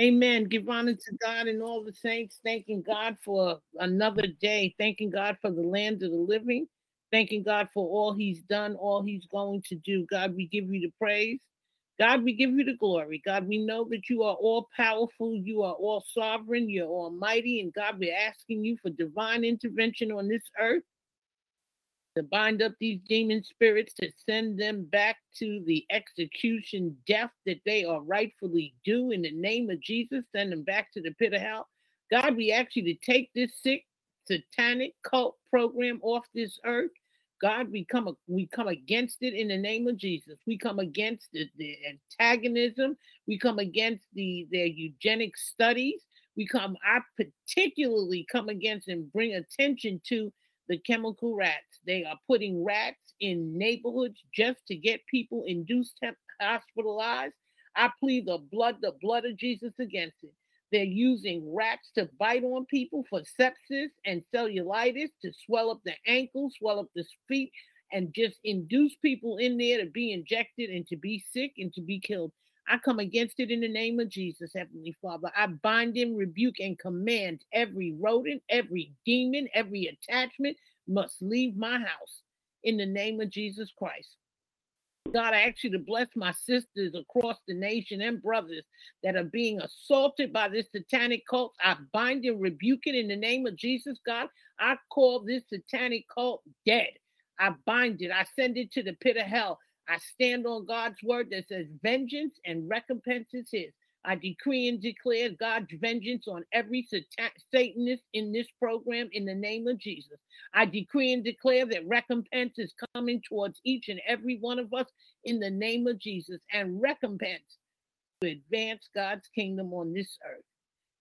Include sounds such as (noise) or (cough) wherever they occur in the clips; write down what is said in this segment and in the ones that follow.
Amen. Give honor to God and all the saints. Thanking God for another day. Thanking God for the land of the living. Thanking God for all He's done, all He's going to do. God, we give you the praise. God, we give you the glory. God, we know that you are all powerful, you are all sovereign, you're almighty. And God, we're asking you for divine intervention on this earth to bind up these demon spirits, to send them back to the execution death that they are rightfully due in the name of Jesus. Send them back to the pit of hell. God, we ask you to take this sick satanic cult program off this earth God, we come we come against it in the name of Jesus. We come against the, the antagonism. We come against the their eugenic studies. We come, I particularly come against and bring attention to the chemical rats. They are putting rats in neighborhoods just to get people induced hospitalized. I plead the blood, the blood of Jesus against it. They're using rats to bite on people for sepsis and cellulitis to swell up the ankles, swell up the feet, and just induce people in there to be injected and to be sick and to be killed. I come against it in the name of Jesus, Heavenly Father. I bind and rebuke and command every rodent, every demon, every attachment must leave my house in the name of Jesus Christ. God, I ask you to bless my sisters across the nation and brothers that are being assaulted by this satanic cult. I bind and rebuke it in the name of Jesus, God. I call this satanic cult dead. I bind it. I send it to the pit of hell. I stand on God's word that says vengeance and recompense is his. I decree and declare God's vengeance on every Satanist in this program in the name of Jesus. I decree and declare that recompense is coming towards each and every one of us in the name of Jesus and recompense to advance God's kingdom on this earth.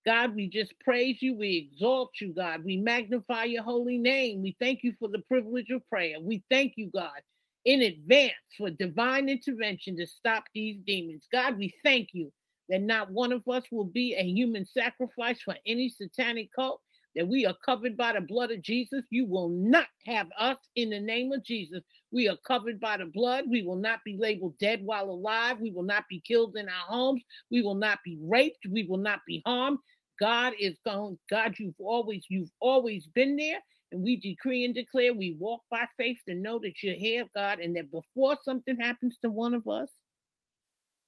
God, we just praise you. We exalt you, God. We magnify your holy name. We thank you for the privilege of prayer. We thank you, God, in advance for divine intervention to stop these demons. God, we thank you that not one of us will be a human sacrifice for any satanic cult, that we are covered by the blood of Jesus. You will not have us in the name of Jesus. We are covered by the blood. We will not be labeled dead while alive. We will not be killed in our homes. We will not be raped. We will not be harmed. God is going, God, you've always, you've always been there. And we decree and declare we walk by faith to know that you're here, God, and that before something happens to one of us,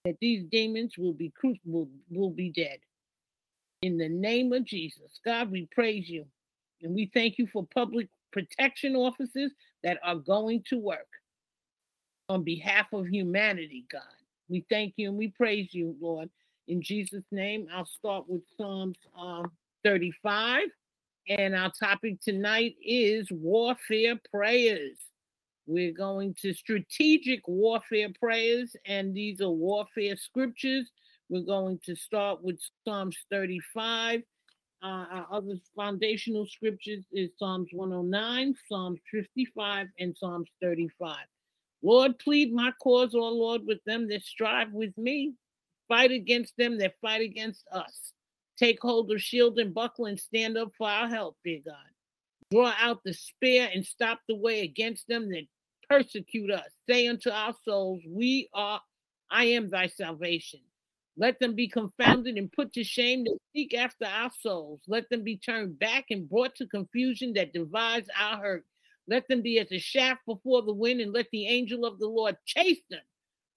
that these demons will be will, will be dead. In the name of Jesus, God, we praise you. And we thank you for public protection officers that are going to work on behalf of humanity, God. We thank you and we praise you, Lord. In Jesus' name, I'll start with Psalms um, 35. And our topic tonight is warfare prayers. We're going to strategic warfare prayers, and these are warfare scriptures. We're going to start with Psalms 35. Uh, our other foundational scriptures is Psalms 109, Psalms 55, and Psalms 35. Lord, plead my cause, O Lord, with them that strive with me. Fight against them that fight against us. Take hold of shield and buckle and stand up for our help, dear God. Draw out the spear and stop the way against them that persecute us. Say unto our souls, We are, I am thy salvation. Let them be confounded and put to shame that seek after our souls. Let them be turned back and brought to confusion that divides our hurt. Let them be as a shaft before the wind, and let the angel of the Lord chase them.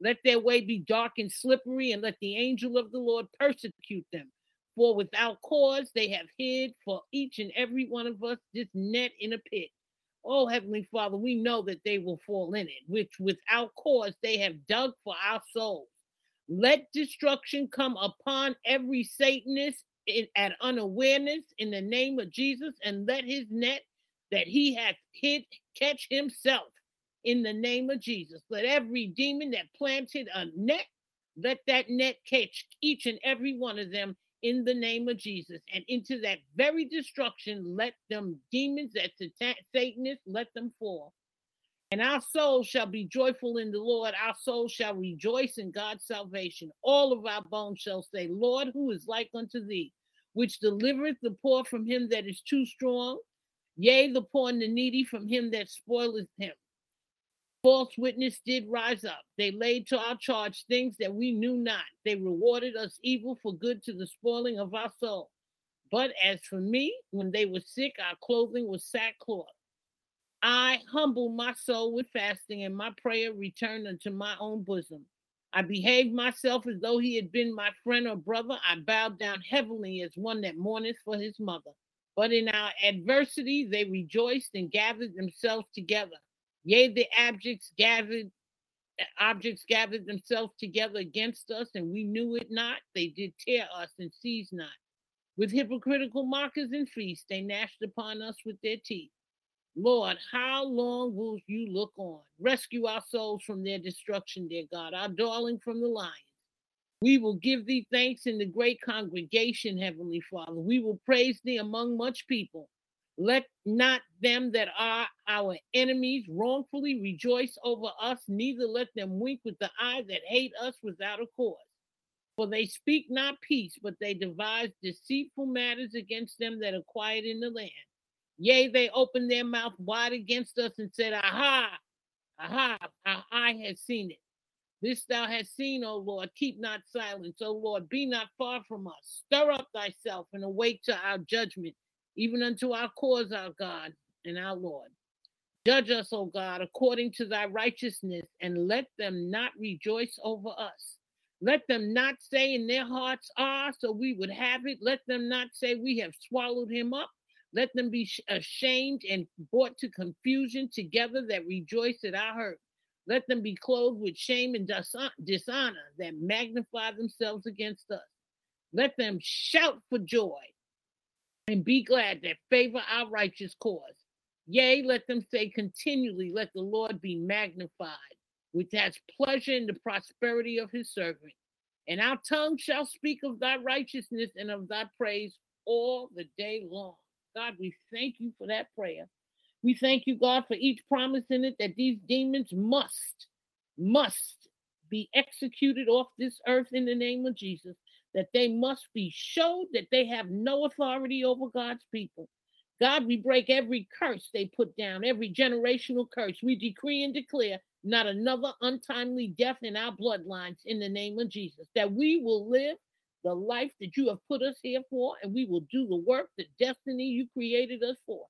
Let their way be dark and slippery, and let the angel of the Lord persecute them. For without cause they have hid for each and every one of us this net in a pit. Oh, Heavenly Father, we know that they will fall in it, which without cause they have dug for our souls. Let destruction come upon every Satanist in, at unawareness in the name of Jesus, and let his net that he hath hid catch himself in the name of Jesus. Let every demon that planted a net Let that net catch each and every one of them in the name of Jesus. And into that very destruction, let them demons, that Satanists, let them fall. And our souls shall be joyful in the Lord. Our souls shall rejoice in God's salvation. All of our bones shall say, Lord, who is like unto thee, which delivereth the poor from him that is too strong, yea, the poor and the needy from him that spoileth him. False witness did rise up. They laid to our charge things that we knew not. They rewarded us evil for good to the spoiling of our soul. But as for me, when they were sick, our clothing was sackcloth. I humbled my soul with fasting, and my prayer returned unto my own bosom. I behaved myself as though he had been my friend or brother. I bowed down heavily as one that mourneth for his mother. But in our adversity, they rejoiced and gathered themselves together. Yea, the objects gathered eh, objects gathered themselves together against us, and we knew it not. They did tear us and seize not. With hypocritical mockers and feasts, they gnashed upon us with their teeth. Lord, how long will you look on? Rescue our souls from their destruction, dear God, our darling from the lions. We will give thee thanks in the great congregation, Heavenly Father. We will praise thee among much people. Let not them that are our enemies wrongfully rejoice over us, neither let them wink with the eye that hate us without a cause. For they speak not peace, but they devise deceitful matters against them that are quiet in the land. Yea, they opened their mouth wide against us and said, Aha, aha, eye has seen it. This thou hast seen, O Lord. Keep not silence, O Lord. Be not far from us. Stir up thyself and awake to our judgment, even unto our cause, our God and our Lord. Judge us, O God, according to thy righteousness, and let them not rejoice over us. Let them not say in their hearts, Ah, so we would have it. Let them not say, We have swallowed him up. Let them be ashamed and brought to confusion together that rejoice at our hurt. Let them be clothed with shame and dishonor that magnify themselves against us. Let them shout for joy and be glad that favor our righteous cause. Yea, let them say continually, Let the Lord be magnified, which has pleasure in the prosperity of his servant. And our tongue shall speak of thy righteousness and of thy praise all the day long. God, we thank you for that prayer. We thank you, God, for each promise in it that these demons must, must be executed off this earth in the name of Jesus, that they must be showed that they have no authority over God's people. God, we break every curse they put down, every generational curse. We decree and declare not another untimely death in our bloodlines in the name of Jesus, that we will live the life that you have put us here for, and we will do the work, the destiny you created us for.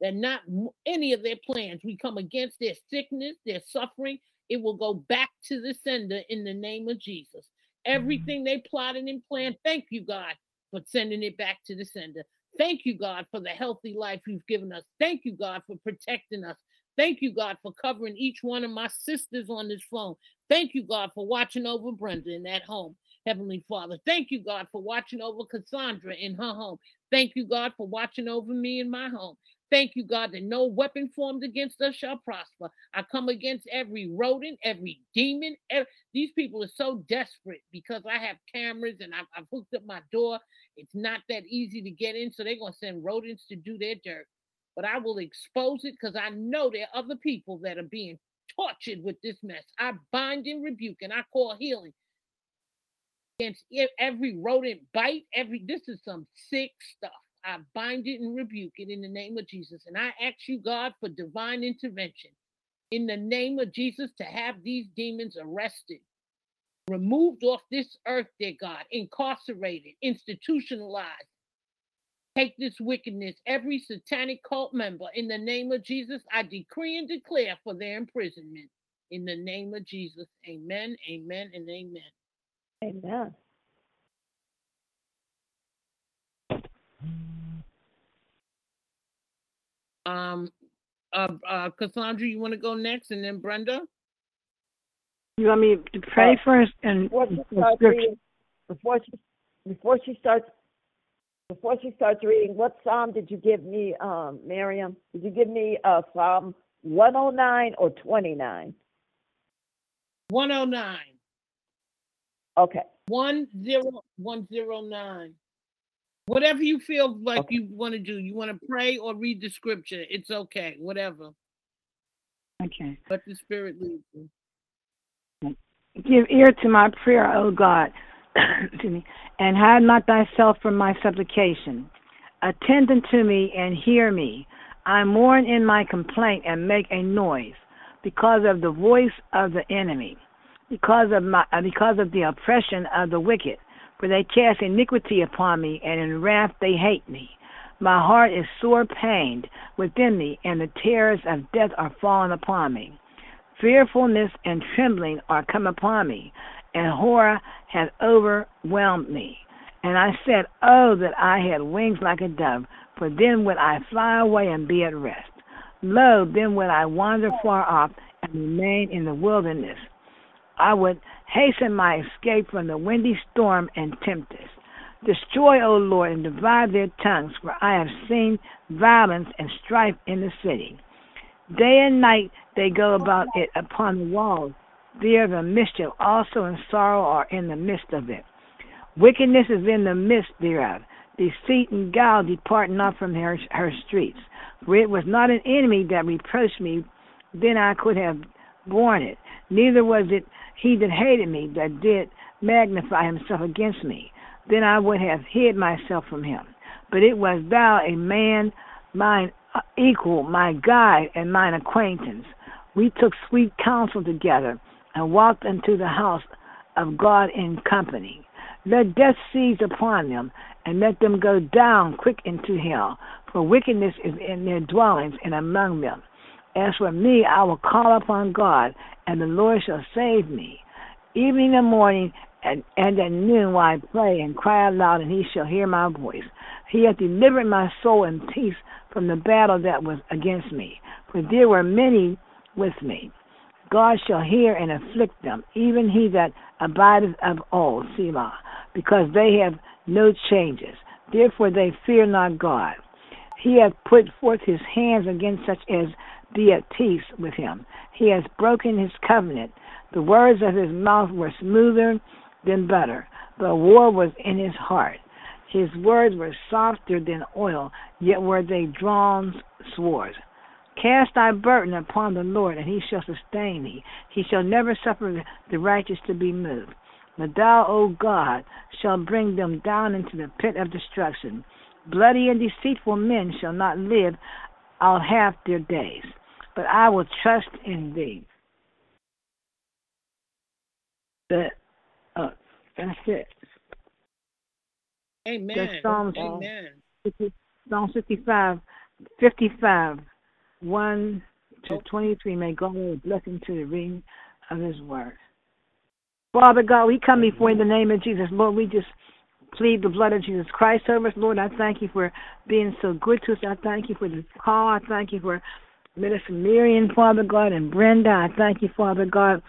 That not any of their plans, we come against their sickness, their suffering, it will go back to the sender in the name of Jesus. Everything they plotted and planned, thank you, God, for sending it back to the sender. Thank you, God, for the healthy life you've given us. Thank you, God, for protecting us. Thank you, God, for covering each one of my sisters on this phone. Thank you, God, for watching over Brenda in that home. Heavenly Father. Thank you, God, for watching over Cassandra in her home. Thank you, God, for watching over me in my home. Thank you, God, that no weapon formed against us shall prosper. I come against every rodent, every demon. Every, these people are so desperate because I have cameras and I've, I've hooked up my door. It's not that easy to get in, so they're going to send rodents to do their dirt. But I will expose it because I know there are other people that are being tortured with this mess. I bind and rebuke and I call healing against every rodent bite, every this is some sick stuff. I bind it and rebuke it in the name of Jesus. And I ask you, God, for divine intervention in the name of Jesus to have these demons arrested, removed off this earth, dear God, incarcerated, institutionalized. Take this wickedness, every satanic cult member, in the name of Jesus, I decree and declare for their imprisonment. In the name of Jesus, amen, amen, and amen. Amen. Um, uh, uh, Cassandra, you want to go next, and then Brenda. You want me to pray uh, first and before she starts reading, before she before she starts before she starts reading, what psalm did you give me, um, Miriam? Did you give me uh, Psalm 109 or 29? 109. Okay. One zero one zero nine. Whatever you feel like Okay. you want to do. You want to pray or read the scripture. It's okay. Whatever. Okay. Let the spirit lead you. Give ear to my prayer, O God, (coughs) excuse me, and hide not thyself from my supplication. Attend unto me and hear me. I mourn in my complaint and make a noise because of the voice of the enemy, because of my uh, because of the oppression of the wicked. For they cast iniquity upon me, and in wrath they hate me. My heart is sore pained within me, and the terrors of death are fallen upon me. Fearfulness and trembling are come upon me, and horror has overwhelmed me. And I said, Oh, that I had wings like a dove, for then would I fly away and be at rest. Lo, then would I wander far off and remain in the wilderness. I would hasten my escape from the windy storm and tempest. Destroy, O Lord, and divide their tongues, for I have seen violence and strife in the city. Day and night they go about it upon the walls. There the mischief also and sorrow are in the midst of it. Wickedness is in the midst thereof. Deceit and guile depart not from her, her streets. For it was not an enemy that reproached me, then I could have borne it. Neither was it he that hated me that did magnify himself against me. Then I would have hid myself from him. But it was thou, a man, mine equal, my guide, and mine acquaintance. We took sweet counsel together and walked into the house of God in company. Let death seize upon them, and let them go down quick into hell, for wickedness is in their dwellings and among them. As for me, I will call upon God, and the Lord shall save me. Evening and morning and, and at noon will I pray and cry aloud, and he shall hear my voice. He hath delivered my soul in peace from the battle that was against me, for there were many with me. God shall hear and afflict them, even he that abideth of old, Selah, because they have no changes. Therefore they fear not God. He hath put forth his hands against such as be at peace with him. He has broken his covenant. The words of his mouth were smoother than butter, but war was in his heart. His words were softer than oil, yet were they drawn swords. Cast thy burden upon the Lord, and he shall sustain thee. He shall never suffer the righteous to be moved. But thou, O God, shalt bring them down into the pit of destruction. Bloody and deceitful men shall not live out have their days, but I will trust in thee. That, uh, that's it. Amen. That's Psalms, Amen. Psalm 55, 55, 1 to 23. May God add a blessing to the reading of His word. Father God, we come before you in the name of Jesus. Lord, we just plead the blood of Jesus Christ over us. Lord, I thank you for being so good to us. I thank you for this call. I thank you for Minister Miriam, Father God, and Brenda. I thank you, Father God,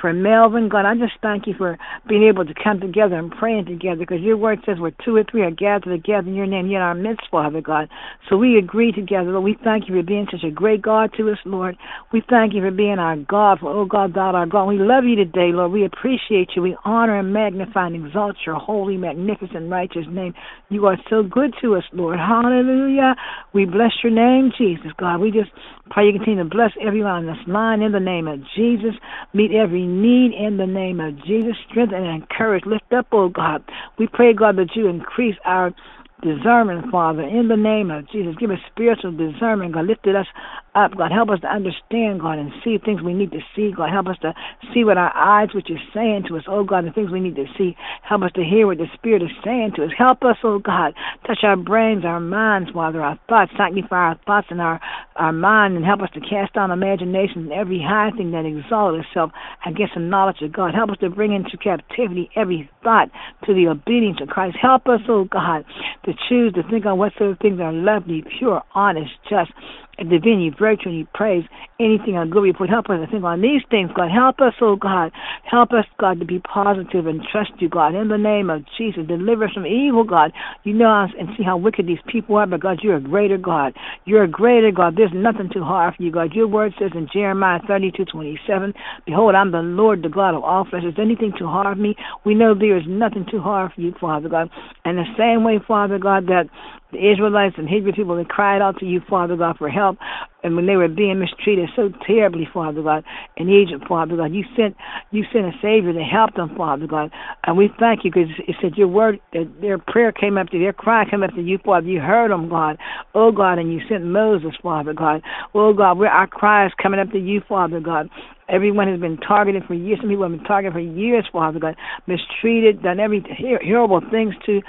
for Melvin. God, I just thank you for being able to come together and praying together because your word says where two or three are gathered together in your name, in our midst, Father God. So we agree together, Lord. We thank you for being such a great God to us, Lord. We thank you for being our God, for, oh God, thou our God. We love you today, Lord. We appreciate you. We honor and magnify and exalt your holy, magnificent, righteous name. You are so good to us, Lord. Hallelujah. We bless your name, Jesus, God. We just pray you continue to bless everyone on this line in the name of Jesus. Meet every need in the name of Jesus. Strengthen and encourage. Lift up, oh God. We pray, God, that you increase our discernment, Father, in the name of Jesus. Give us spiritual discernment, God. Lift us up, God. Help us to understand, God, and see things we need to see, God. Help us to see what our eyes, which is saying to us, oh God, the things we need to see. Help us to hear what the Spirit is saying to us. Help us, oh God. Touch our brains, our minds, Father, our thoughts. Sanctify our thoughts and our, our mind, and help us to cast down imaginations and every high thing that exalts itself against the knowledge of God. Help us to bring into captivity every thought to the obedience of Christ. Help us, oh God, to choose to think on whatsoever things are lovely, pure, honest, just, and divinity, virtue, and praise, anything on good report. Help us to think on these things, God. Help us, oh God. Help us, God, to be positive and trust you, God. In the name of Jesus, deliver us from evil, God. You know us and see how wicked these people are, but God, you're a greater God. You're a greater God. There's nothing too hard for you, God. Your word says in Jeremiah 32, 27, Behold, I'm the Lord, the God of all flesh. Is anything too hard for me? We know there is nothing too hard for you, Father God. And the same way, Father God, that the Israelites and Hebrew people they cried out to you, Father God, for help. And when they were being mistreated so terribly, Father God, in Egypt, Father God, you sent you sent a Savior to help them, Father God. And we thank you because it said your word, their prayer came up to their cry came up to you, Father. You heard them, God. Oh God, and you sent Moses, Father God. Oh God, where our cry is coming up to you, Father God. Everyone has been targeted for years. Some people have been targeted for years, Father God, mistreated, done every horrible things to.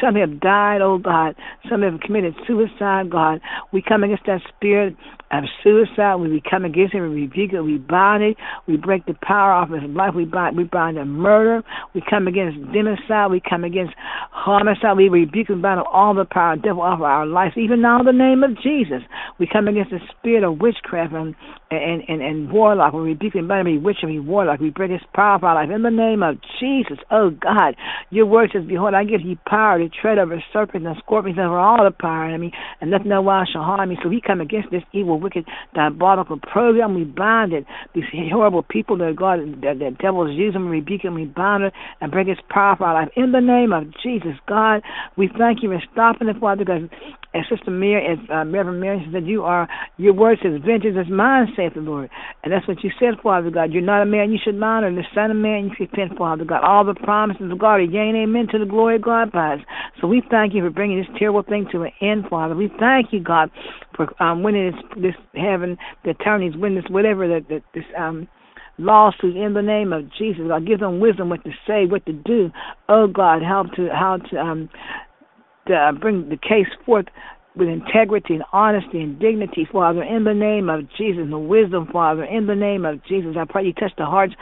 Some have died, oh God. Some have committed suicide, God. We come against that spirit of suicide. We come against it. We rebuke it. We bind it. We break the power off his life. We bind, we bind the murder. We come against democide. We come against homicide. We rebuke and bind all the power of devil off of our lives, even now in the name of Jesus. We come against the spirit of witchcraft and and, and, and warlock. We rebuke and bind every witch and warlock. We break his power off our life in the name of Jesus. Oh God, your word says, Behold, I give you power to tread over serpents and scorpions and over all the power enemy, and nothing no while shall harm me. So we come against this evil, wicked, diabolical program. We bind it. These horrible people that God, that the devils use them, rebuke them, we bind it, and break his power off our life in the name of Jesus. God, we thank you for stopping it, Father, because as Sister Mary, as uh, Reverend Mary said, you are, your word says, vengeance is mine, saith the Lord. And that's what you said, Father God. You're not a man, you should lie, or the son of man, you should repent, Father God. All the promises of God are yea and amen to the glory of God by us. So we thank you for bringing this terrible thing to an end, Father. We thank you, God, for um, winning this, this having the attorneys win this, whatever that, this, um, lawsuit in the name of Jesus. God, give them wisdom what to say, what to do. Oh God, help to how to um uh, bring the case forth with integrity and honesty and dignity, Father, in the name of Jesus, and wisdom, Father, in the name of Jesus. I pray you touch the hearts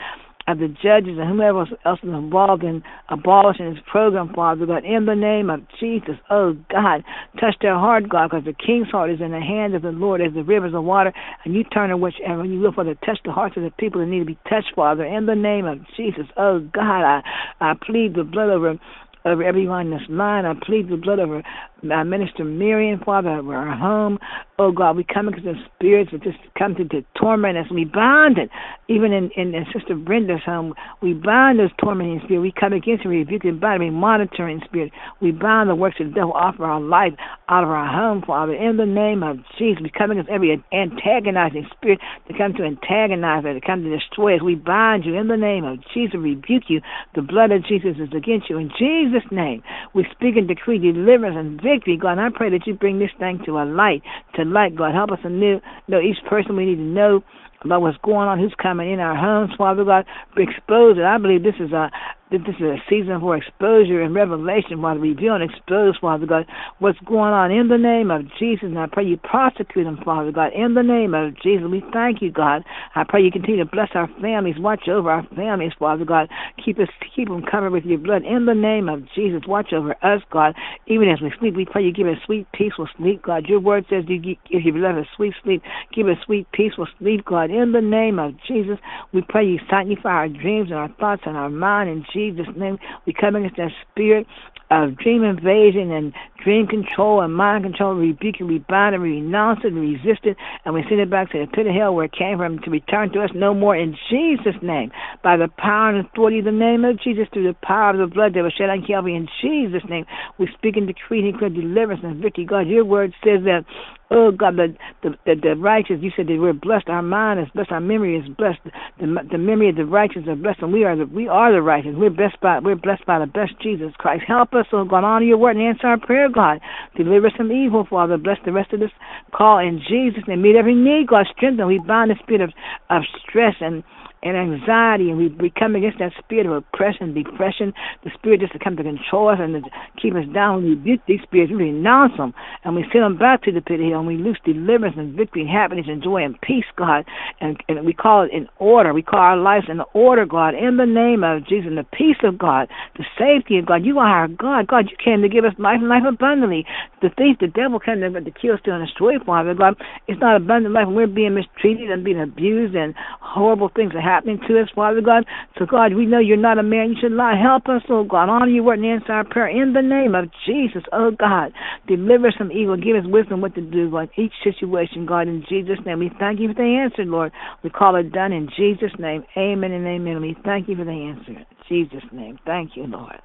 of the judges and whomever else is involved in abolishing this program, Father but in the name of Jesus. Oh, God, touch their heart, God, because the king's heart is in the hands of the Lord as the rivers of water, and you turn to whichever you look for to touch the hearts of the people that need to be touched, Father, in the name of Jesus. Oh, God, I, I plead the blood over over everyone in this line. I plead the blood over our uh, Minister Miriam, Father, over home. Oh God, we come against the spirits that just come to, to torment us. We bind it. Even in, in, in Sister Brenda's home, we bind those tormenting spirits. We come against and rebuke and bind every monitoring spirit. We bind the works of the devil off of our life, out of our home, Father. In the name of Jesus, we come against every antagonizing spirit to come to antagonize us, to come to destroy us. We bind you in the name of Jesus, rebuke you. The blood of Jesus is against you. In Jesus' name, we speak and decree deliverance and victory, God. And I pray that you bring this thing to a light, to light, God. Help us to know, know each person we need to know about what's going on, who's coming in our homes, Father God. Expose it. I believe this is a this is a season for exposure and revelation, Father. Reveal and expose, Father God, what's going on in the name of Jesus. And I pray you prosecute them, Father God, in the name of Jesus. We thank you, God. I pray you continue to bless our families, watch over our families, Father God. Keep us, keep them covered with your blood in the name of Jesus. Watch over us, God. Even as we sleep, we pray you give us sweet, peaceful sleep, God. Your word says you give your beloved sweet sleep. Give us sweet, peaceful sleep, God. In the name of Jesus, we pray you sanctify our dreams and our thoughts and our mind In Jesus' name. We come against that spirit of dream invasion and dream control and mind control, we rebuke bind it, we renounce it, we resist it, and we send it back to the pit of hell where it came from to return to us no more in Jesus' name. By the power and authority of the name of Jesus, through the power of the blood that was shed on Calvary, in Jesus' name, we speak and decree and declare deliverance and victory. God, your word says that Oh God, the, the the, righteous. You said that we're blessed. Our mind is blessed. Our memory is blessed. The, the memory of the righteous are blessed, and we are the we are the righteous. We're blessed by we're blessed by the best Jesus Christ. Help us, oh God, honor your word and answer our prayer, God. Deliver us from evil, Father. Bless the rest of this call in Jesus' name. Meet every need, God. Strengthen. We bind the spirit of of stress and and anxiety, and we, we come against that spirit of oppression, depression, the spirit just to come to control us and to keep us down. We these spirits, we renounce them, and we send them back to the pit of hell, and we loose deliverance and victory and happiness and joy and peace, God, and, and we call it in order. We call our lives in order, God, in the name of Jesus, and the peace of God, the safety of God. You are our God. God, you came to give us life and life abundantly. The thief, the devil came to, to kill, steal, and destroy, Father God. It's not abundant life, we're being mistreated and being abused, and horrible things are happening to us, Father God. So, God, we know you're not a man. You should not Help us, oh God. Honor your word and answer our prayer in the name of Jesus, oh God. Deliver us from evil. Give us wisdom what to do, God, each situation, God, in Jesus' name. We thank you for the answer, Lord. We call it done in Jesus' name. Amen and amen. We thank you for the answer. In Jesus' name. Thank you, Lord.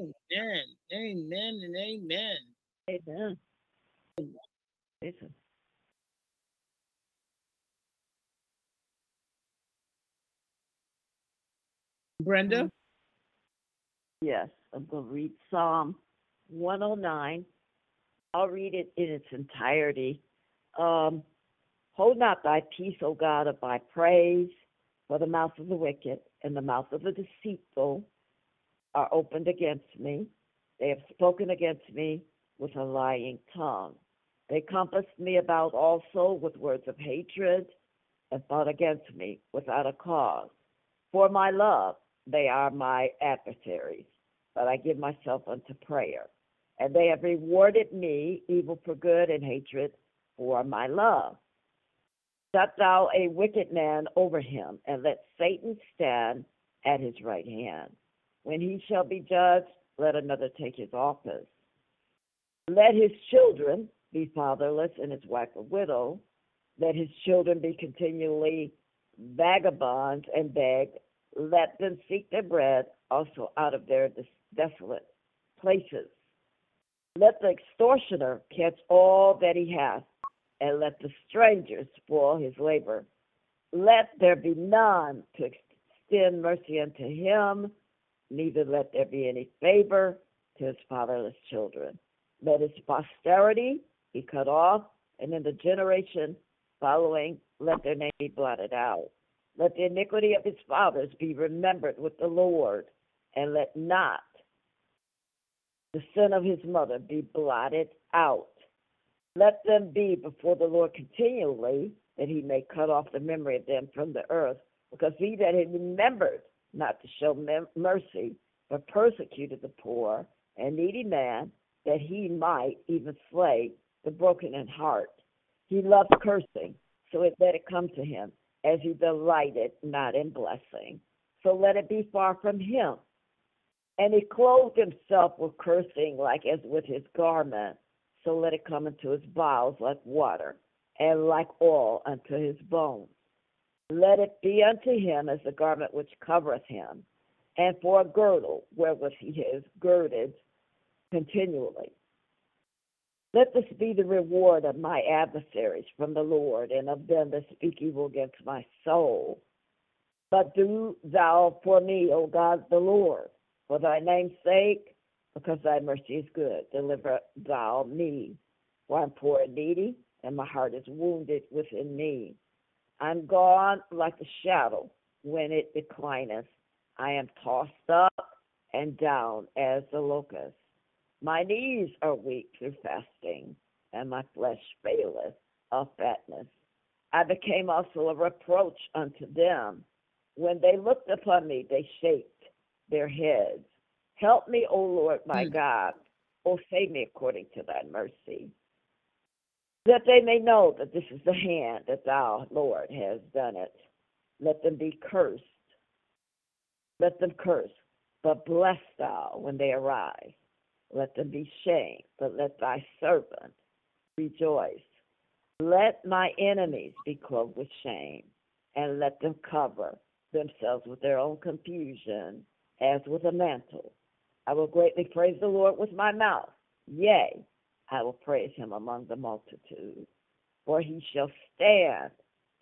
Amen. Amen and amen. Amen. Amen. Brenda? Yes, I'm going to read Psalm 109. I'll read it in its entirety. Um, Hold not thy peace, O God, of thy praise, for the mouth of the wicked and the mouth of the deceitful are opened against me. They have spoken against me with a lying tongue. They compassed me about also with words of hatred and fought against me without a cause. For my love, they are my adversaries, but I give myself unto prayer. And they have rewarded me evil for good and hatred for my love. Set thou a wicked man over him, and let Satan stand at his right hand. When he shall be judged, let another take his office. Let his children be fatherless, and his wife a widow. Let his children be continually vagabonds and beg. Let them seek their bread also out of their desolate places. Let the extortioner catch all that he hath, and let the stranger spoil his labor. Let there be none to extend mercy unto him, neither let there be any favor to his fatherless children. Let his posterity be cut off, and in the generation following, let their name be blotted out. Let the iniquity of his fathers be remembered with the Lord, and let not the sin of his mother be blotted out. Let them be before the Lord continually, that he may cut off the memory of them from the earth. Because he that had remembered not to show mercy, but persecuted the poor and needy man, that he might even slay the broken in heart. He loved cursing, so it let it come to him, as he delighted not in blessing. So let it be far from him. And he clothed himself with cursing, like as with his garment so let it come into his bowels like water, and like oil unto his bones. Let it be unto him as the garment which covereth him, and for a girdle wherewith he is girded continually. Let this be the reward of my adversaries from the Lord, and of them that speak evil against my soul. But do thou for me, O God the Lord, for thy name's sake, because thy mercy is good. Deliver thou me, for I'm poor and needy, and my heart is wounded within me. I'm gone like a shadow when it declineth. I am tossed up and down as the locust. My knees are weak through fasting, and my flesh faileth of fatness. I became also a reproach unto them. When they looked upon me, they shaked their heads. Help me, O Lord my mm. God. O save me according to thy mercy. That they may know that this is the hand that thou, Lord, has done it. Let them be cursed. Let them curse, but bless thou when they arise. Let them be shamed, but let thy servant rejoice. Let my enemies be clothed with shame, and let them cover themselves with their own confusion as with a mantle. I will greatly praise the Lord with my mouth. Yea, I will praise him among the multitude. For he shall stand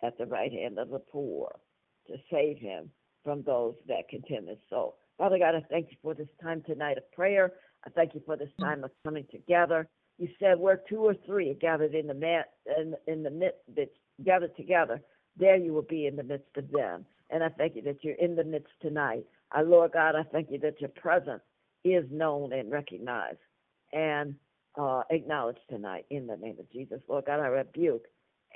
at the right hand of the poor to save him from those that contemn his soul. Father God, I thank you for this time tonight of prayer. I thank you for this time of coming together. You said where two or three are gathered in the in, in the midst, gathered together, there you will be in the midst of them. And I thank you that you're in the midst tonight. Our Lord God, I thank you that your presence is known and recognized and uh, acknowledged tonight in the name of Jesus. Lord God, I rebuke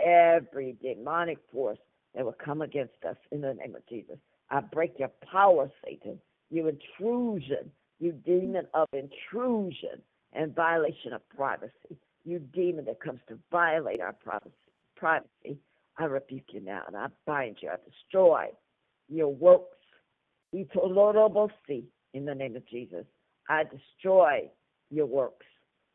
every demonic force that will come against us in the name of Jesus. I break your power, Satan, your intrusion, you demon of intrusion and violation of privacy, you demon that comes to violate our privacy. I rebuke you now and I bind you. I destroy your works. In the name of Jesus. I destroy your works.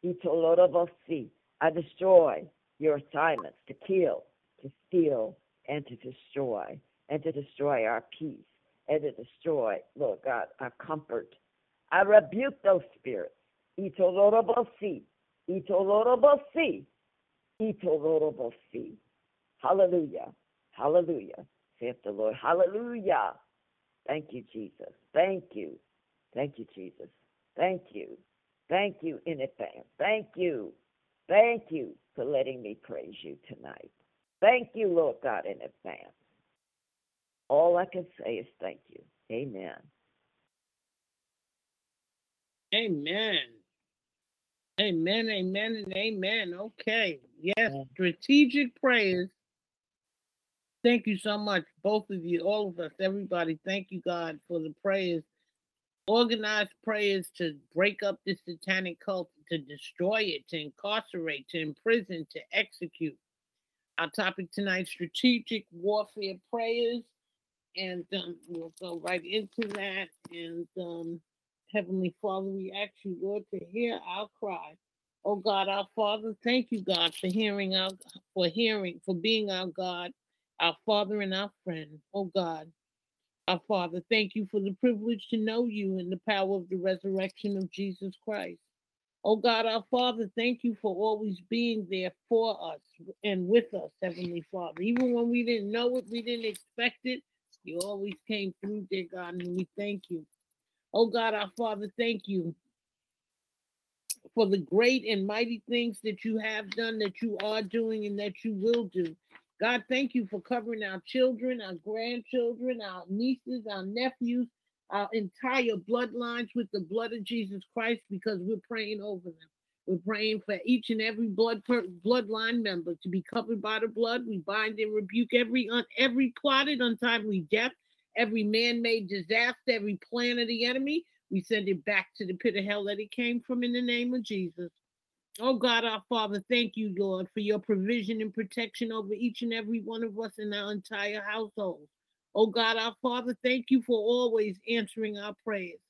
I destroy your assignments to kill, to steal, and to destroy, and to destroy our peace, and to destroy, Lord God, our comfort. I rebuke those spirits. Itolorobosi, itolorobosi, itolorobosi. Hallelujah, hallelujah, saith the Lord. Hallelujah. Thank you, Jesus. Thank you. Thank you, Jesus. Thank you. Thank you in advance. Thank you. Thank you for letting me praise you tonight. Thank you, Lord God, in advance. All I can say is thank you. Amen. Amen. Amen, amen, and amen. Okay. Yes, strategic prayers. Thank you so much, both of you, all of us, everybody. Thank you, God, for the prayers. Organized prayers to break up this satanic cult, to destroy it, to incarcerate, to imprison, to execute. Our topic tonight strategic warfare prayers. And um, we'll go right into that. And um, Heavenly Father, we ask you, Lord, to hear our cry. Oh God, our Father, thank you, God, for hearing our for hearing, for being our God, our Father and our friend. Oh God, our Father, thank you for the privilege to know you and the power of the resurrection of Jesus Christ. Oh God, our Father, thank you for always being there for us and with us, Heavenly Father. Even when we didn't know it, we didn't expect it, you always came through, dear God, and we thank you. Oh God, our Father, thank you for the great and mighty things that you have done, that you are doing, and that you will do. God, thank you for covering our children, our grandchildren, our nieces, our nephews, our entire bloodlines with the blood of Jesus Christ because we're praying over them. We're praying for each and every blood per, bloodline member to be covered by the blood. We bind and rebuke every un, every plotted untimely death, every man-made disaster, every plan of the enemy. We send it back to the pit of hell that it came from in the name of Jesus. Oh God, our Father, thank you, Lord, for your provision and protection over each and every one of us in our entire household. Oh God, our Father, thank you for always answering our prayers.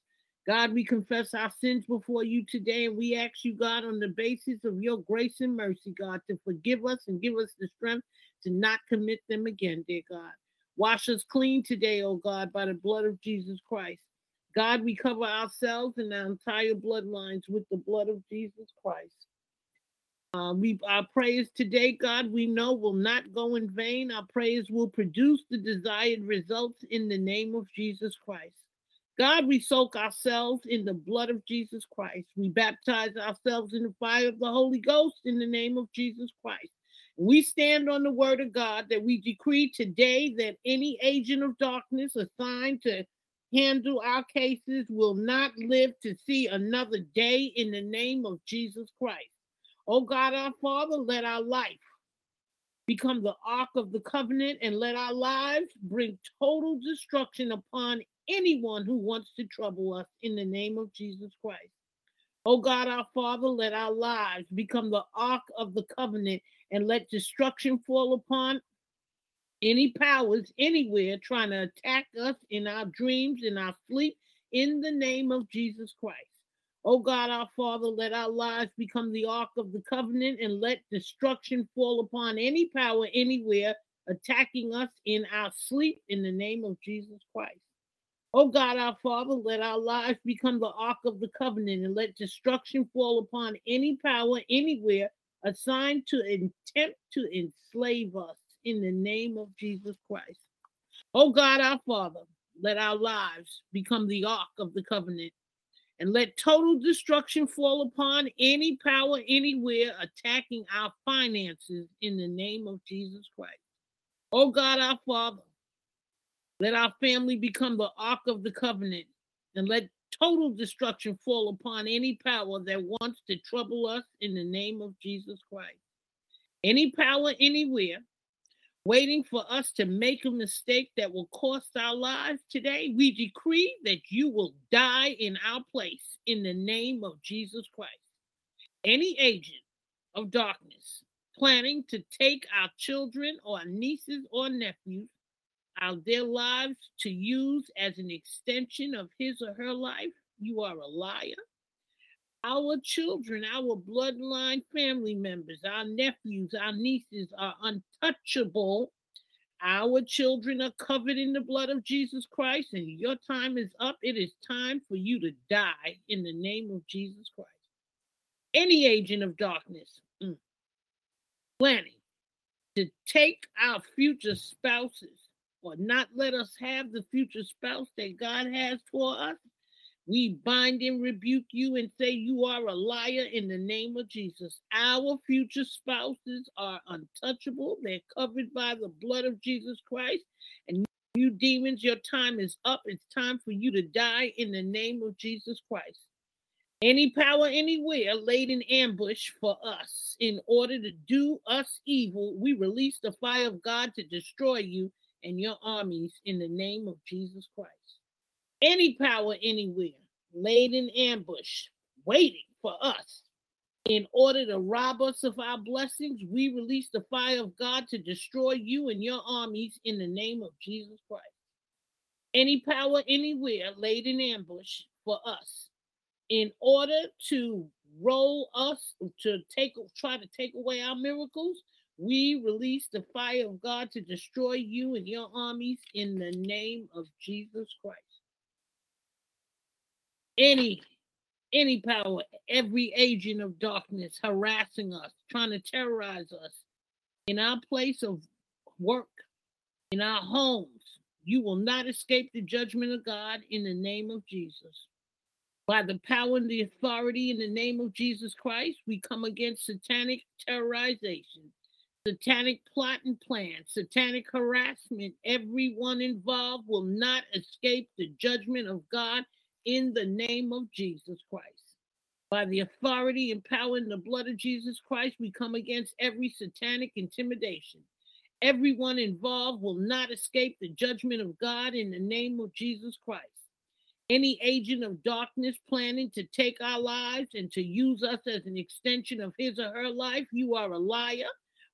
God, we confess our sins before you today, and we ask you, God, on the basis of your grace and mercy, God, to forgive us and give us the strength to not commit them again, dear God. Wash us clean today, O God, by the blood of Jesus Christ. God, we cover ourselves and our entire bloodlines with the blood of Jesus Christ. Uh, we our prayers today, God, we know will not go in vain. Our prayers will produce the desired results in the name of Jesus Christ. God, we soak ourselves in the blood of Jesus Christ. We baptize ourselves in the fire of the Holy Ghost in the name of Jesus Christ. We stand on the word of God that we decree today that any agent of darkness assigned to handle our cases will not live to see another day in the name of Jesus Christ. Oh God, our Father, let our life become the ark of the covenant and let our lives bring total destruction upon anyone who wants to trouble us in the name of Jesus Christ. Oh God, our Father, let our lives become the ark of the covenant and let destruction fall upon any powers anywhere trying to attack us in our dreams, in our sleep, in the name of Jesus Christ. Oh God, our Father, let our lives become the ark of the covenant and let destruction fall upon any power anywhere attacking us in our sleep in the name of Jesus Christ. Oh God, our Father, let our lives become the ark of the covenant and let destruction fall upon any power anywhere assigned to attempt to enslave us in the name of Jesus Christ. Oh God, our Father, let our lives become the ark of the covenant and let total destruction fall upon any power anywhere attacking our finances in the name of Jesus Christ. Oh God, our Father, Let our family become the ark of the covenant and let total destruction fall upon any power that wants to trouble us in the name of Jesus Christ. Any power anywhere waiting for us to make a mistake that will cost our lives today, we decree that you will die in our place in the name of Jesus Christ. Any agent of darkness planning to take our children or nieces or nephews out their lives to use as an extension of his or her life, you are a liar. Our children, our bloodline family members, our nephews, our nieces are untouchable. Our children are covered in the blood of Jesus Christ, and your time is up. It is time for you to die in the name of Jesus Christ. Any agent of darkness mm, planning to take our future spouses or not let us have the future spouse that God has for us, we bind and rebuke you and say you are a liar in the name of Jesus. Our future spouses are untouchable. They're covered by the blood of Jesus Christ. And you demons, your time is up. It's time for you to die in the name of Jesus Christ. Any power anywhere laid in ambush for us in order to do us evil, we release the fire of God to destroy you and your armies in the name of Jesus Christ. Any power anywhere laid in ambush, waiting for us in order to rob us of our blessings, we release the fire of God to destroy you and your armies in the name of Jesus Christ. Any power anywhere laid in ambush for us in order to roll us to take try to take away our miracles we release the fire of God to destroy you and your armies in the name of Jesus Christ. Any any power, every agent of darkness harassing us, trying to terrorize us in our place of work, in our homes, you will not escape the judgment of God in the name of Jesus. By the power and the authority in the name of Jesus Christ, we come against satanic terrorization satanic plot and plan, satanic harassment, everyone involved will not escape the judgment of God in the name of Jesus Christ. By the authority and power in the blood of Jesus Christ, we come against every satanic intimidation. Everyone involved will not escape the judgment of God in the name of Jesus Christ. Any agent of darkness planning to take our lives and to use us as an extension of his or her life, you are a liar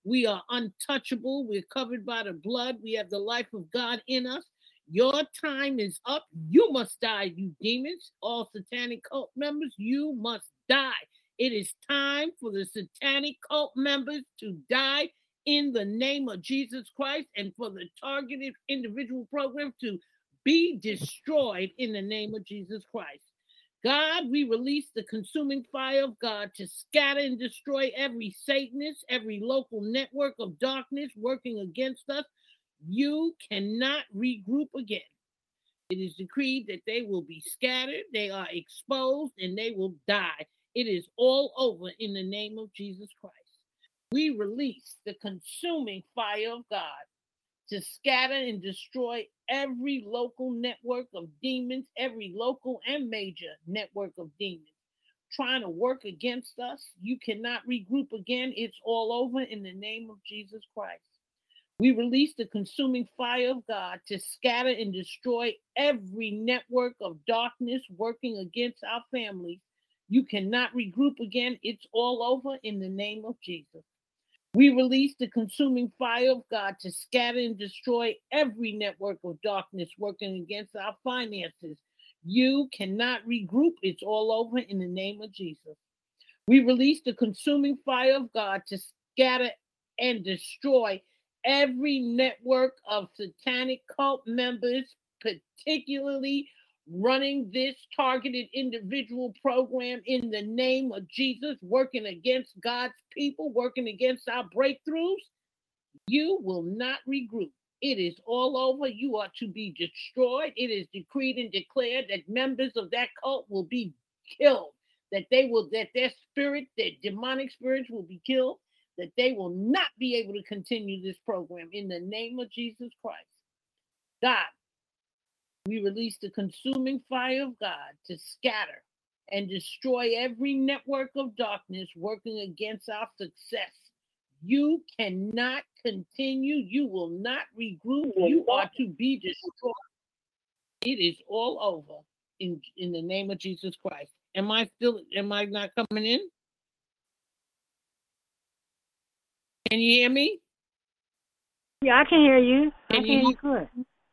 we are untouchable. We're covered by the blood. We have the life of God in us. Your time is up. You must die, you demons. All satanic cult members, you must die. It is time for the satanic cult members to die in the name of Jesus Christ and for the targeted individual program to be destroyed in the name of Jesus Christ. God, we release the consuming fire of God to scatter and destroy every Satanist, every local network of darkness working against us. You cannot regroup again. It is decreed that they will be scattered, they are exposed, and they will die. It is all over in the name of Jesus Christ. We release the consuming fire of God to scatter and destroy every local network of demons, every local and major network of demons trying to work against us. You cannot regroup again. It's all over in the name of Jesus Christ. We release the consuming fire of God to scatter and destroy every network of darkness working against our families. You cannot regroup again. It's all over in the name of Jesus. We release the consuming fire of God to scatter and destroy every network of darkness working against our finances. You cannot regroup. It's all over in the name of Jesus. We release the consuming fire of God to scatter and destroy every network of satanic cult members, particularly running this targeted individual program in the name of Jesus, working against God's people, working against our breakthroughs, you will not regroup. It is all over. You are to be destroyed. It is decreed and declared that members of that cult will be killed, that they will, that their spirit, their demonic spirits will be killed, that they will not be able to continue this program in the name of Jesus Christ. God, We release the consuming fire of God to scatter and destroy every network of darkness working against our success. You cannot continue. You will not regroup. You are to be destroyed. It is all over in, in the name of Jesus Christ. Am I still, am I not coming in? Can you hear me? Yeah, I can hear you. I Can can hear you- you good.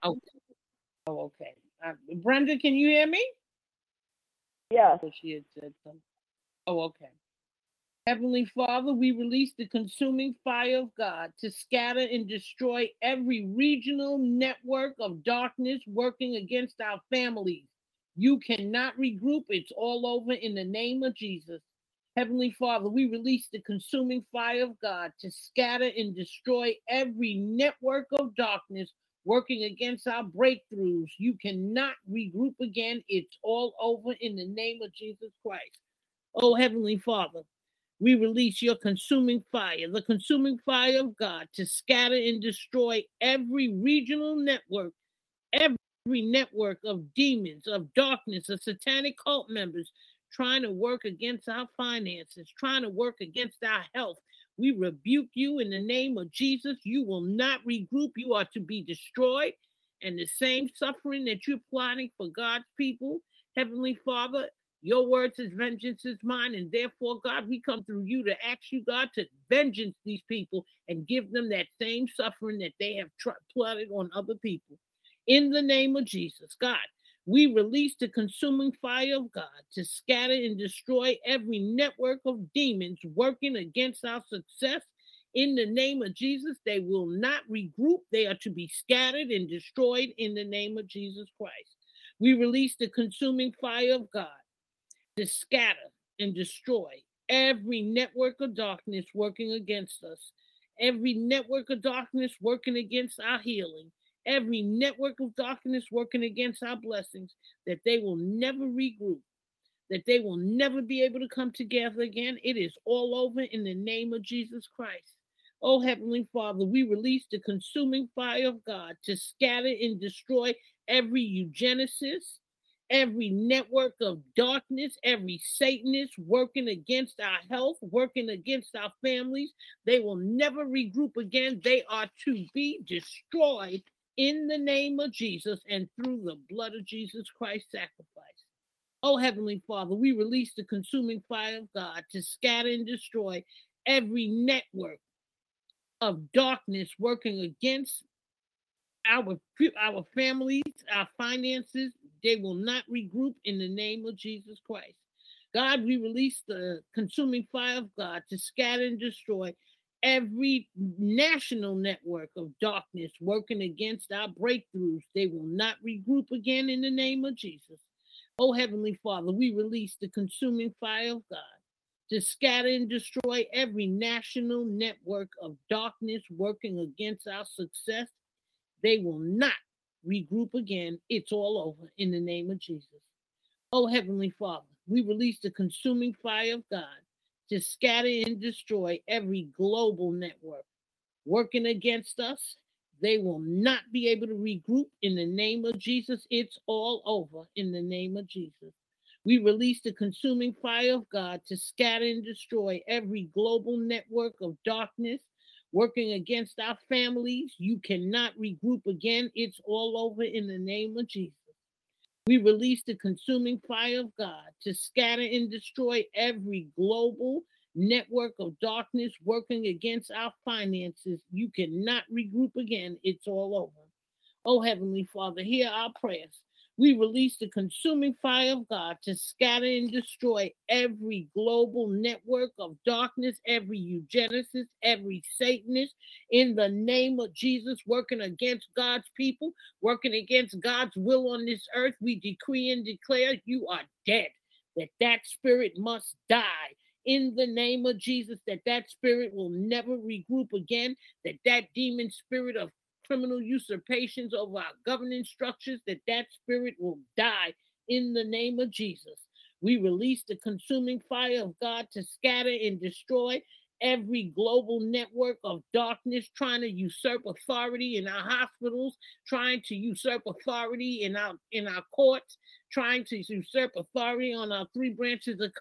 Okay. Oh, okay. Uh, Brenda, can you hear me? Yes. So she had said something. Oh, okay. Heavenly Father, we release the consuming fire of God to scatter and destroy every regional network of darkness working against our families. You cannot regroup, it's all over in the name of Jesus. Heavenly Father, we release the consuming fire of God to scatter and destroy every network of darkness working against our breakthroughs. You cannot regroup again. It's all over in the name of Jesus Christ. Oh, Heavenly Father, we release your consuming fire, the consuming fire of God, to scatter and destroy every regional network, every network of demons, of darkness, of satanic cult members trying to work against our finances, trying to work against our health. We rebuke you in the name of Jesus. You will not regroup. You are to be destroyed. And the same suffering that you're plotting for God's people, Heavenly Father, your word says, Vengeance is mine. And therefore, God, we come through you to ask you, God, to vengeance these people and give them that same suffering that they have tr- plotted on other people. In the name of Jesus, God, we release the consuming fire of God to scatter and destroy every network of demons working against our success. In the name of Jesus, they will not regroup. They are to be scattered and destroyed in the name of Jesus Christ. We release the consuming fire of God to scatter and destroy every network of darkness working against us, every network of darkness working against our healing, every network of darkness working against our blessings, that they will never regroup, that they will never be able to come together again. It is all over in the name of Jesus Christ. Oh, Heavenly Father, we release the consuming fire of God to scatter and destroy every eugenicist, every network of darkness, every Satanist working against our health, working against our families. They will never regroup again. They are to be destroyed in the name of Jesus and through the blood of Jesus Christ sacrifice. Oh, Heavenly Father, we release the consuming fire of God to scatter and destroy every network of darkness working against our our families, our finances. They will not regroup in the name of Jesus Christ. God, we release the consuming fire of God to scatter and destroy every national network of darkness working against our breakthroughs. They will not regroup again in the name of Jesus. Oh, Heavenly Father, we release the consuming fire of God to scatter and destroy every national network of darkness working against our success. They will not regroup again. It's all over in the name of Jesus. Oh, Heavenly Father, we release the consuming fire of God to scatter and destroy every global network working against us. They will not be able to regroup in the name of Jesus. It's all over in the name of Jesus. We release the consuming fire of God to scatter and destroy every global network of darkness working against our families. You cannot regroup again. It's all over in the name of Jesus. We release the consuming fire of God to scatter and destroy every global network of darkness working against our finances. You cannot regroup again. It's all over. Oh, Heavenly Father, hear our prayers. We release the consuming fire of God to scatter and destroy every global network of darkness, every eugenicist, every Satanist, in the name of Jesus, working against God's people, working against God's will on this earth. We decree and declare you are dead, that that spirit must die. In the name of Jesus, that that spirit will never regroup again, that that demon spirit of criminal usurpations over our governing structures, that that spirit will die in the name of Jesus. We release the consuming fire of God to scatter and destroy every global network of darkness trying to usurp authority in our hospitals, trying to usurp authority in our in our courts, trying to usurp authority on our three branches of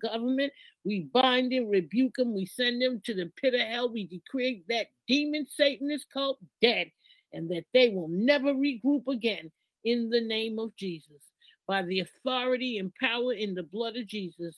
government. We bind and rebuke them. We send them to the pit of hell. We decree that demon Satanist cult dead and that they will never regroup again in the name of Jesus. By the authority and power in the blood of Jesus,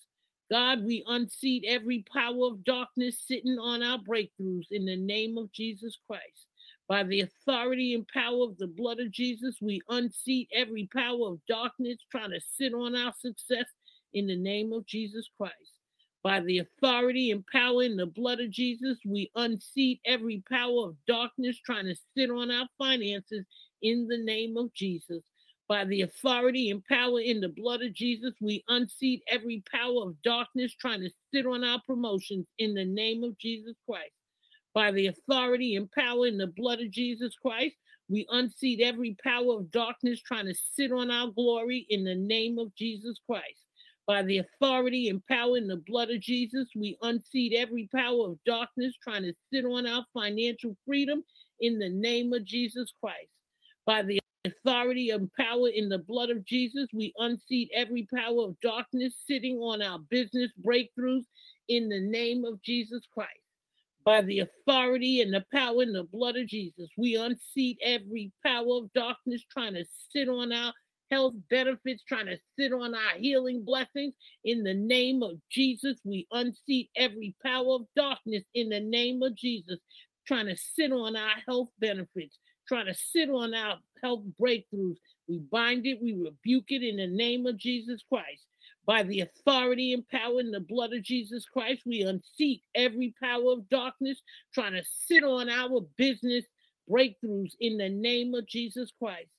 God, we unseat every power of darkness sitting on our breakthroughs in the name of Jesus Christ. By the authority and power of the blood of Jesus, we unseat every power of darkness trying to sit on our success in the name of Jesus Christ. By the authority and power in the blood of Jesus, we unseat every power of darkness trying to sit on our finances in the name of Jesus. By the authority and power in the blood of Jesus, we unseat every power of darkness trying to sit on our promotions in the name of Jesus Christ. By the authority and power in the blood of Jesus Christ, we unseat every power of darkness trying to sit on our glory in the name of Jesus Christ. By the authority and power in the blood of Jesus, we unseat every power of darkness trying to sit on our financial freedom in the name of Jesus Christ. By the authority and power in the blood of Jesus, we unseat every power of darkness sitting on our business breakthroughs in the name of Jesus Christ. By the authority and the power in the blood of Jesus, we unseat every power of darkness trying to sit on our health benefits, trying to sit on our healing blessings. In the name of Jesus, we unseat every power of darkness in the name of Jesus, trying to sit on our health benefits trying to sit on our health breakthroughs. We bind it, we rebuke it in the name of Jesus Christ. By the authority and power in the blood of Jesus Christ, we unseat every power of darkness trying to sit on our business breakthroughs in the name of Jesus Christ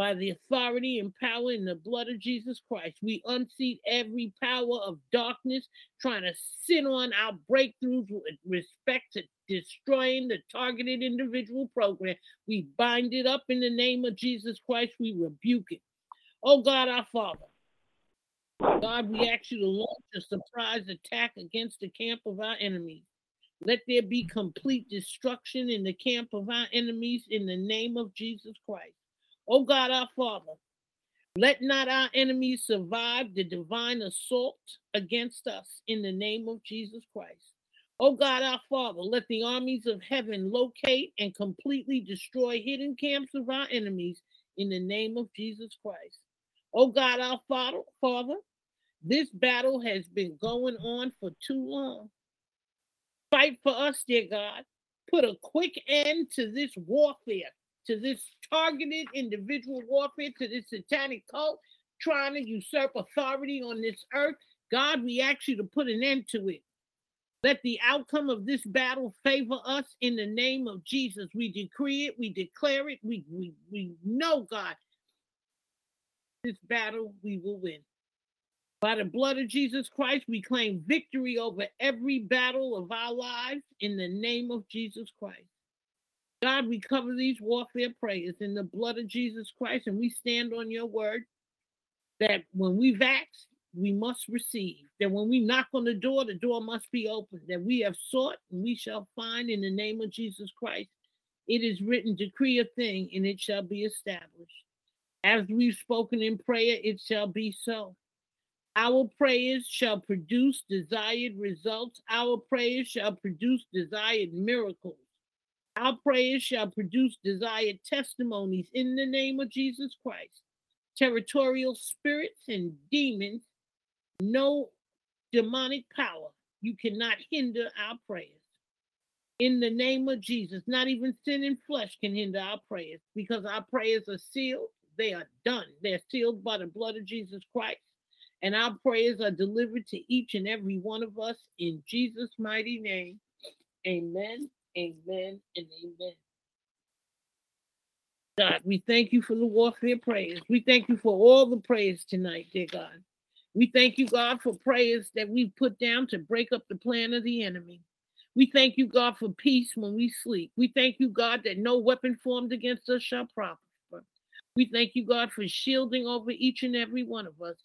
by the authority and power in the blood of Jesus Christ. We unseat every power of darkness trying to sit on our breakthroughs with respect to destroying the targeted individual program. We bind it up in the name of Jesus Christ. We rebuke it. Oh God, our Father. God, we ask you to launch a surprise attack against the camp of our enemies. Let there be complete destruction in the camp of our enemies in the name of Jesus Christ. O God our Father, let not our enemies survive the divine assault against us in the name of Jesus Christ. O God our Father, let the armies of heaven locate and completely destroy hidden camps of our enemies in the name of Jesus Christ. O God our Father, Father, this battle has been going on for too long. Fight for us, dear God. Put a quick end to this warfare to this targeted individual warfare, to this satanic cult trying to usurp authority on this earth. God, we ask you to put an end to it. Let the outcome of this battle favor us in the name of Jesus. We decree it, we declare it, we, we, we know, God, this battle we will win. By the blood of Jesus Christ, we claim victory over every battle of our lives in the name of Jesus Christ. God, we cover these warfare prayers in the blood of Jesus Christ, and we stand on your word that when we've asked, we must receive. That when we knock on the door, the door must be open. That we have sought and we shall find in the name of Jesus Christ. It is written, decree a thing, and it shall be established. As we've spoken in prayer, it shall be so. Our prayers shall produce desired results. Our prayers shall produce desired miracles. Our prayers shall produce desired testimonies in the name of Jesus Christ. Territorial spirits and demons, no demonic power, you cannot hinder our prayers. In the name of Jesus, not even sin and flesh can hinder our prayers because our prayers are sealed. They are done. They're sealed by the blood of Jesus Christ. And our prayers are delivered to each and every one of us in Jesus' mighty name. Amen Amen and amen. God, we thank you for the warfare prayers. We thank you for all the prayers tonight, dear God. We thank you, God, for prayers that we've put down to break up the plan of the enemy. We thank you, God, for peace when we sleep. We thank you, God, that no weapon formed against us shall prosper. We thank you, God, for shielding over each and every one of us.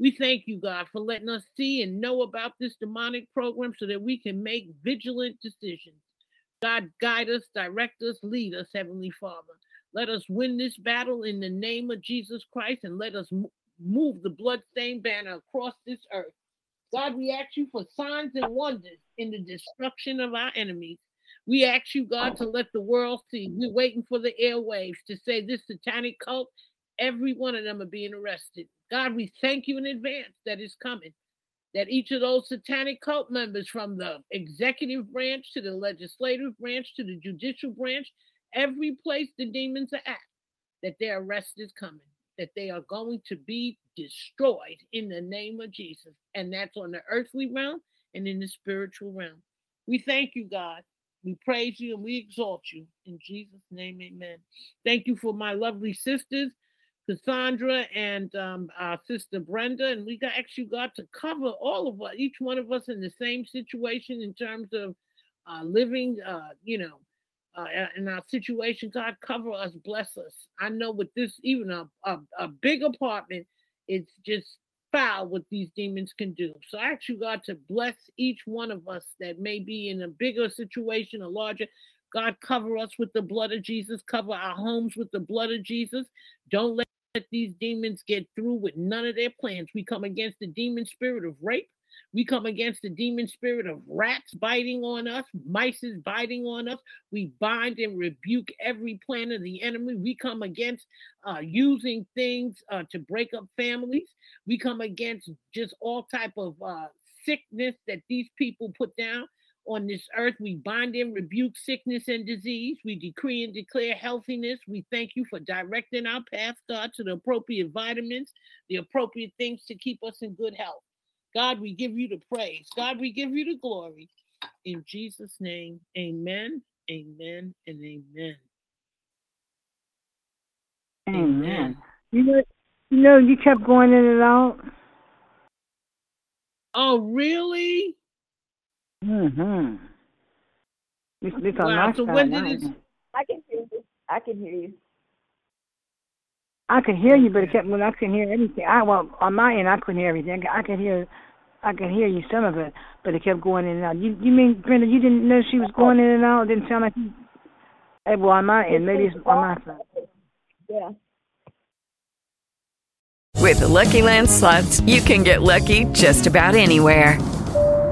We thank you, God, for letting us see and know about this demonic program so that we can make vigilant decisions. God, guide us, direct us, lead us, Heavenly Father. Let us win this battle in the name of Jesus Christ and let us move the bloodstained banner across this earth. God, we ask you for signs and wonders in the destruction of our enemies. We ask you, God, to let the world see. We're waiting for the airwaves to say this satanic cult, every one of them are being arrested. God, we thank you in advance that it's coming. That each of those satanic cult members, from the executive branch to the legislative branch to the judicial branch, every place the demons are at, that their arrest is coming, that they are going to be destroyed in the name of Jesus. And that's on the earthly realm and in the spiritual realm. We thank you, God. We praise you and we exalt you. In Jesus' name, amen. Thank you for my lovely sisters, Cassandra and um, our sister Brenda. And we got actually got to cover all of us, each one of us in the same situation in terms of uh, living, uh, you know, uh, in our situation. God, cover us, bless us. I know with this, even a, a, a big apartment, it's just foul what these demons can do. So I ask you, God, to bless each one of us that may be in a bigger situation, a larger. God, cover us with the blood of Jesus. Cover our homes with the blood of Jesus. Don't let these demons get through with none of their plans. We come against the demon spirit of rape. We come against the demon spirit of rats biting on us, mice is biting on us. We bind and rebuke every plan of the enemy. We come against uh, using things uh, to break up families. We come against just all type of uh, sickness that these people put down on this earth. We bind and rebuke sickness and disease. We decree and declare healthiness. We thank you for directing our path, God, to the appropriate vitamins, the appropriate things to keep us in good health. God, we give you the praise. God, we give you the glory. In Jesus' name, amen, amen, and amen. Amen. You know, you know, you kept going in and out. Oh, really? Mm-hmm. It's, it's wow. So when did it? I can hear you. I can hear you. I could hear you, but it kept when I couldn't hear anything. I well on my end I couldn't hear everything. I could hear I could hear you some of it, but it kept going in and out. You you mean Brenda? You didn't know she was going in and out? It didn't sound like. You, hey, well, on my end, maybe it's on my side. Yeah. With the Lucky Land slots, you can get lucky just about anywhere.